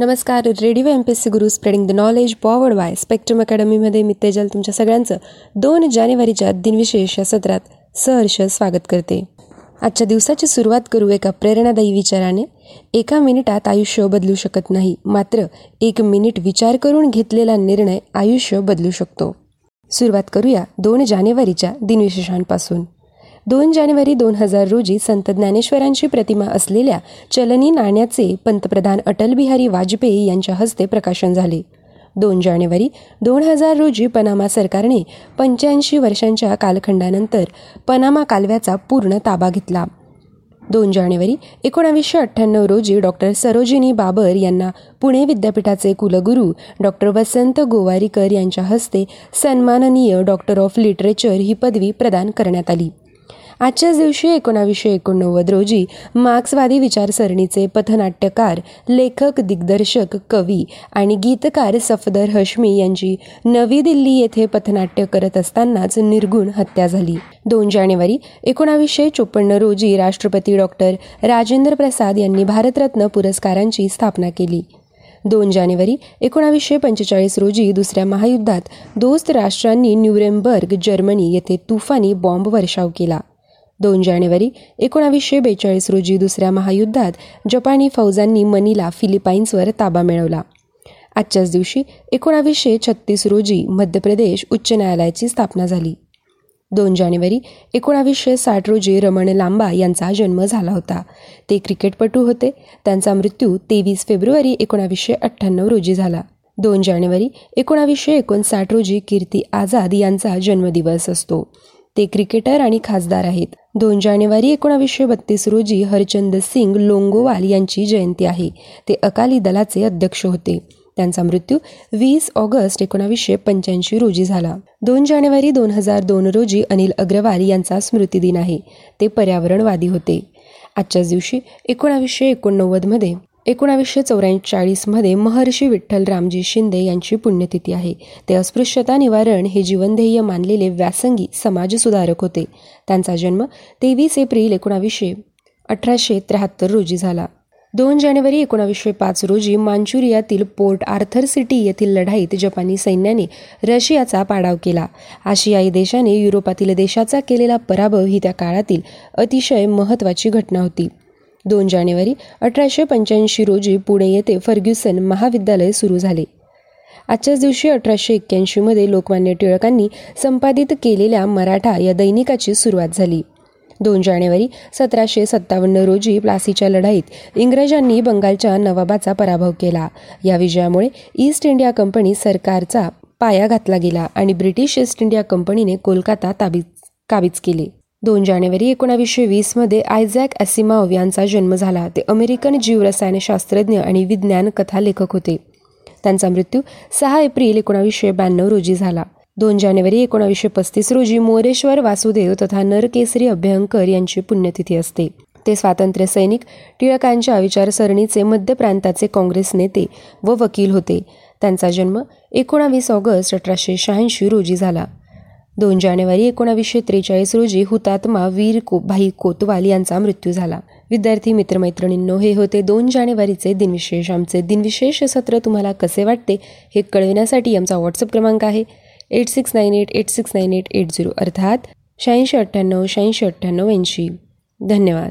नमस्कार radio M P S C Guru spreading the knowledge powered by Spectrum अकॅडमीमध्ये मी तेजल तुमच्या सगळ्यांचं दोन जानेवारीच्या दिनविशेष या सत्रात सहर्ष स्वागत करते. आजच्या दिवसाची सुरुवात करू एका प्रेरणादायी विचाराने. एका मिनिटात आयुष्य बदलू शकत नाही मात्र एक मिनिट विचार करून घेतलेला निर्णय आयुष्य बदलू शकतो. सुरुवात करूया दोन जानेवारीच्या दिनविशेषांपासून. दोन जानेवारी दोन हजार रोजी संत ज्ञानेश्वरांची प्रतिमा असलेल्या चलनी नाण्याचे पंतप्रधान अटल बिहारी वाजपेयी यांच्या हस्ते प्रकाशन झाले. दोन जानेवारी दोन हजार रोजी पनामा सरकारने पंच्याऐंशी वर्षांच्या कालखंडानंतर पनामा कालव्याचा पूर्ण ताबा घेतला. दोन जानेवारी एकोणावीसशे अठ्ठ्याण्णव रोजी डॉक्टर सरोजिनी बाबर यांना पुणे विद्यापीठाचे कुलगुरू डॉक्टर वसंत गोवारीकर यांच्या हस्ते सन्माननीय डॉक्टर ऑफ लिटरेचर ही पदवी प्रदान करण्यात आली. आजच्याच दिवशी एकोणावीसशे एकोणनव्वद रोजी मार्क्सवादी विचारसरणीचे पथनाट्यकार लेखक दिग्दर्शक कवी आणि गीतकार सफदर हश्मी यांची नवी दिल्ली येथे पथनाट्य करत असतानाच निर्गुण हत्या झाली. दोन जानेवारी एकोणावीसशे चोपन्न रोजी राष्ट्रपती डॉक्टर राजेंद्र प्रसाद यांनी भारतरत्न पुरस्कारांची स्थापना केली. दोन जानेवारी एकोणावीसशे पंचेचाळीस रोजी दुसऱ्या महायुद्धात दोस्त राष्ट्रांनी न्यूरेमबर्ग जर्मनी येथे तुफानी बॉम्ब वर्षाव केला. दोन जानेवारी एकोणावीसशे बेचाळीस रोजी दुसऱ्या महायुद्धात जपानी फौजांनी मनीला फिलिपाईन्सवर ताबा मिळवला. आजच्याच दिवशी एकोणावीसशे छत्तीस रोजी मध्य प्रदेश उच्च न्यायालयाची स्थापना झाली. दोन जानेवारी एकोणावीसशे साठ रोजी रमण लांबा यांचा जन्म झाला होता. ते क्रिकेटपटू होते. त्यांचा मृत्यू तेवीस फेब्रुवारी एकोणावीसशे अठ्ठ्याण्णव रोजी झाला. दोन जानेवारी एकोणावीसशे एकोणसाठ रोजी कीर्ती आझाद यांचा जन्मदिवस असतो. ते क्रिकेटर आणि खासदार आहेत. दोन जानेवारी एकोणावीसशे बत्तीस रोजी हरचंद सिंग लोंगोवाल यांची जयंती आहे. ते अकाली दलाचे अध्यक्ष होते. त्यांचा मृत्यू वीस ऑगस्ट एकोणावीसशे पंच्याऐंशी रोजी झाला. दोन जानेवारी दोन हजार दोन रोजी अनिल अग्रवाल यांचा स्मृतिदिन आहे. ते पर्यावरणवादी होते. आजच्याच दिवशी एकोणावीसशे एकोणनव्वदमध्ये एकोणावीसशे चौऱ्याचाळीसमध्ये महर्षी विठ्ठल रामजी शिंदे यांची पुण्यतिथी आहे. ते अस्पृश्यता निवारण हे जीवनध्येय मानलेले व्यासंगी समाजसुधारक होते. त्यांचा जन्म तेवीस एप्रिल एकोणावीसशे अठराशे त्र्याहत्तर रोजी झाला. दोन जानेवारी एकोणावीसशे पाच रोजी मांचुरियातील पोर्ट आर्थर सिटी येथील लढाईत जपानी सैन्याने रशियाचा पाडाव केला. आशियाई देशाने युरोपातील देशाचा केलेला पराभव ही त्या काळातील अतिशय महत्त्वाची घटना होती. दोन जानेवारी अठराशे पंच्याऐंशी रोजी पुणे येथे फर्ग्युसन महाविद्यालय सुरू झाले. आजच्याच दिवशी अठराशे एक्क्याऐंशीमध्ये लोकमान्य टिळकांनी संपादित केलेल्या मराठा या दैनिकाची सुरुवात झाली. दोन जानेवारी सतराशे सत्तावन्न रोजी प्लासीच्या लढाईत इंग्रजांनी बंगालच्या नवाबाचा पराभव केला. या विजयामुळे ईस्ट इंडिया कंपनी सरकारचा पाया घातला गेला आणि ब्रिटिश ईस्ट इंडिया कंपनीने कोलकाता ताबीज काबीज केले. दोन जानेवारी एकोणावीसशे वीसमध्ये आयझॅक असिमाव यांचा जन्म झाला. ते अमेरिकन जीवरसायनशास्त्रज्ञ आणि विज्ञान कथा लेखक होते. त्यांचा मृत्यू सहा एप्रिल एकोणावीसशे ब्याण्णव रोजी झाला. दोन जानेवारी एकोणावीसशे पस्तीस रोजी मोरेश्वर वासुदेव तथा नरकेसरी अभ्यंकर यांची पुण्यतिथी असते. ते स्वातंत्र्य सैनिक टिळकांच्या विचारसरणीचे मध्य प्रांताचे काँग्रेस नेते व वकील होते. त्यांचा जन्म एकोणावीस ऑगस्ट अठराशे शहाऐंशी रोजी झाला. दोन जानेवारी एकोणावीसशे त्रेचाळीस रोजी हुतात्मा वीर को भाई कोतवाल यांचा मृत्यू झाला. विद्यार्थी मित्रमैत्रिणींनो हे होते दोन जानेवारीचे दिनविशेष. आमचे दिनविशेष सत्र तुम्हाला कसे वाटते हे कळविण्यासाठी आमचा व्हॉट्सअप क्रमांक आहे eight six nine eight eight six nine eight eight zero अर्थात शहाऐंशी अठ्ठ्याण्णव शहाऐंशी अठ्ठ्याण्णव ऐंशी. धन्यवाद.